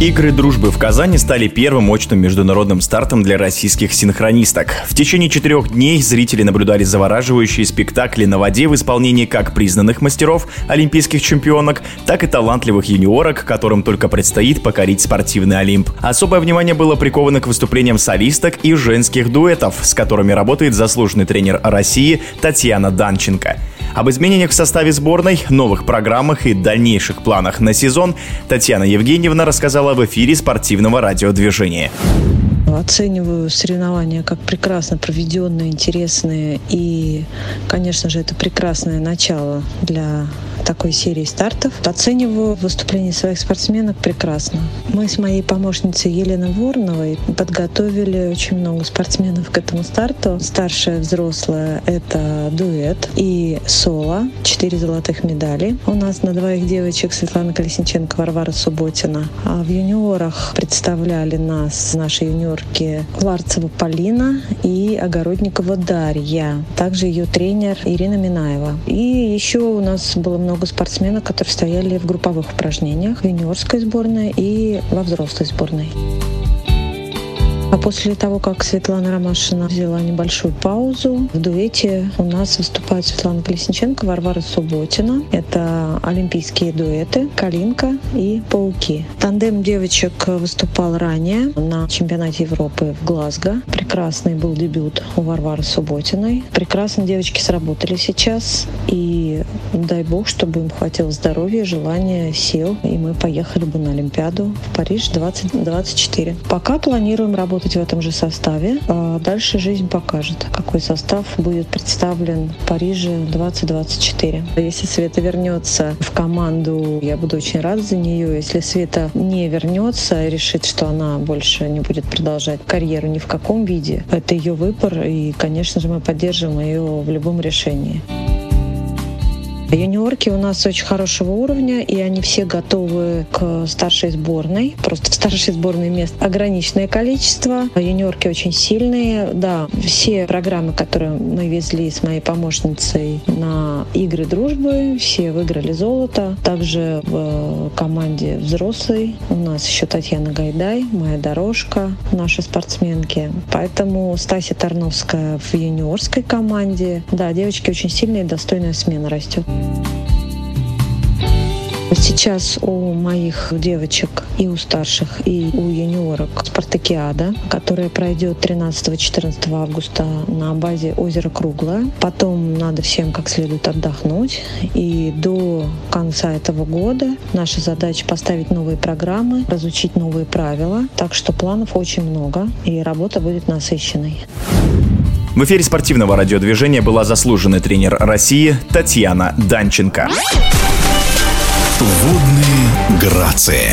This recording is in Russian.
Игры дружбы в Казани стали первым мощным международным стартом для российских синхронисток. В течение четырех дней зрители наблюдали завораживающие спектакли на воде в исполнении как признанных мастеров, олимпийских чемпионок, так и талантливых юниорок, которым только предстоит покорить спортивный Олимп. Особое внимание было приковано к выступлениям солисток и женских дуэтов, с которыми работает заслуженный тренер России Татьяна Данченко. Об изменениях в составе сборной, новых программах и дальнейших планах на сезон Татьяна Евгеньевна рассказала в эфире спортивного радиодвижения. Оцениваю соревнования как прекрасно проведенные, интересные. И, конечно же, это прекрасное начало для такой серии стартов. Оцениваю выступление своих спортсменок прекрасно. Мы с моей помощницей Еленой Вороновой подготовили очень много спортсменов к этому старту. Старшая взрослая — это дуэт и соло. Четыре золотых медали. У нас на двоих девочек Светлана Колесниченко, Варвара Субботина. А в юниорах представляли нас наши Ларцева Полина и Огородникова Дарья. Также ее тренер Ирина Минаева. И еще у нас было много спортсменок, которые стояли в групповых упражнениях в сборной и во взрослой сборной. После того, как Светлана Ромашина взяла небольшую паузу, в дуэте у нас выступают Светлана Колесниченко, Варвара Субботина. Это олимпийские дуэты «Калинка» и «Пауки». Тандем девочек выступал ранее на чемпионате Европы в Глазго. Прекрасный был дебют у Варвары Субботиной. Прекрасно девочки сработали сейчас. И дай бог, чтобы им хватило здоровья, желания, сил. И мы поехали бы на Олимпиаду в Париж 2024. Пока планируем работать работать в этом же составе. А дальше жизнь покажет, какой состав будет представлен в Париже 2024. Если Света вернется в команду, я буду очень рада за нее. Если Света не вернется и решит, что она больше не будет продолжать карьеру ни в каком виде, это ее выбор, и, конечно же, мы поддержим ее в любом решении. Юниорки у нас очень хорошего уровня, и они все готовы к старшей сборной. Просто в старшей сборной мест ограниченное количество. Юниорки очень сильные. Да, все программы, которые мы везли с моей помощницей на игры дружбы, все выиграли золото. Также в команде взрослой у нас еще Татьяна Гайдай, моя дорожка, наши спортсменки. Поэтому Стася Тарновская в юниорской команде. Да, девочки очень сильные, достойная смена растет. Сейчас у моих девочек и у старших, и у юниорок спартакиада, которая пройдет 13-14 августа на базе озера Круглое. Потом надо всем как следует отдохнуть. И до конца этого года наша задача поставить новые программы, разучить новые правила. Так что планов очень много, и работа будет насыщенной. В эфире спортивного радиодвижения была заслуженный тренер России Татьяна Данченко. Водные грации.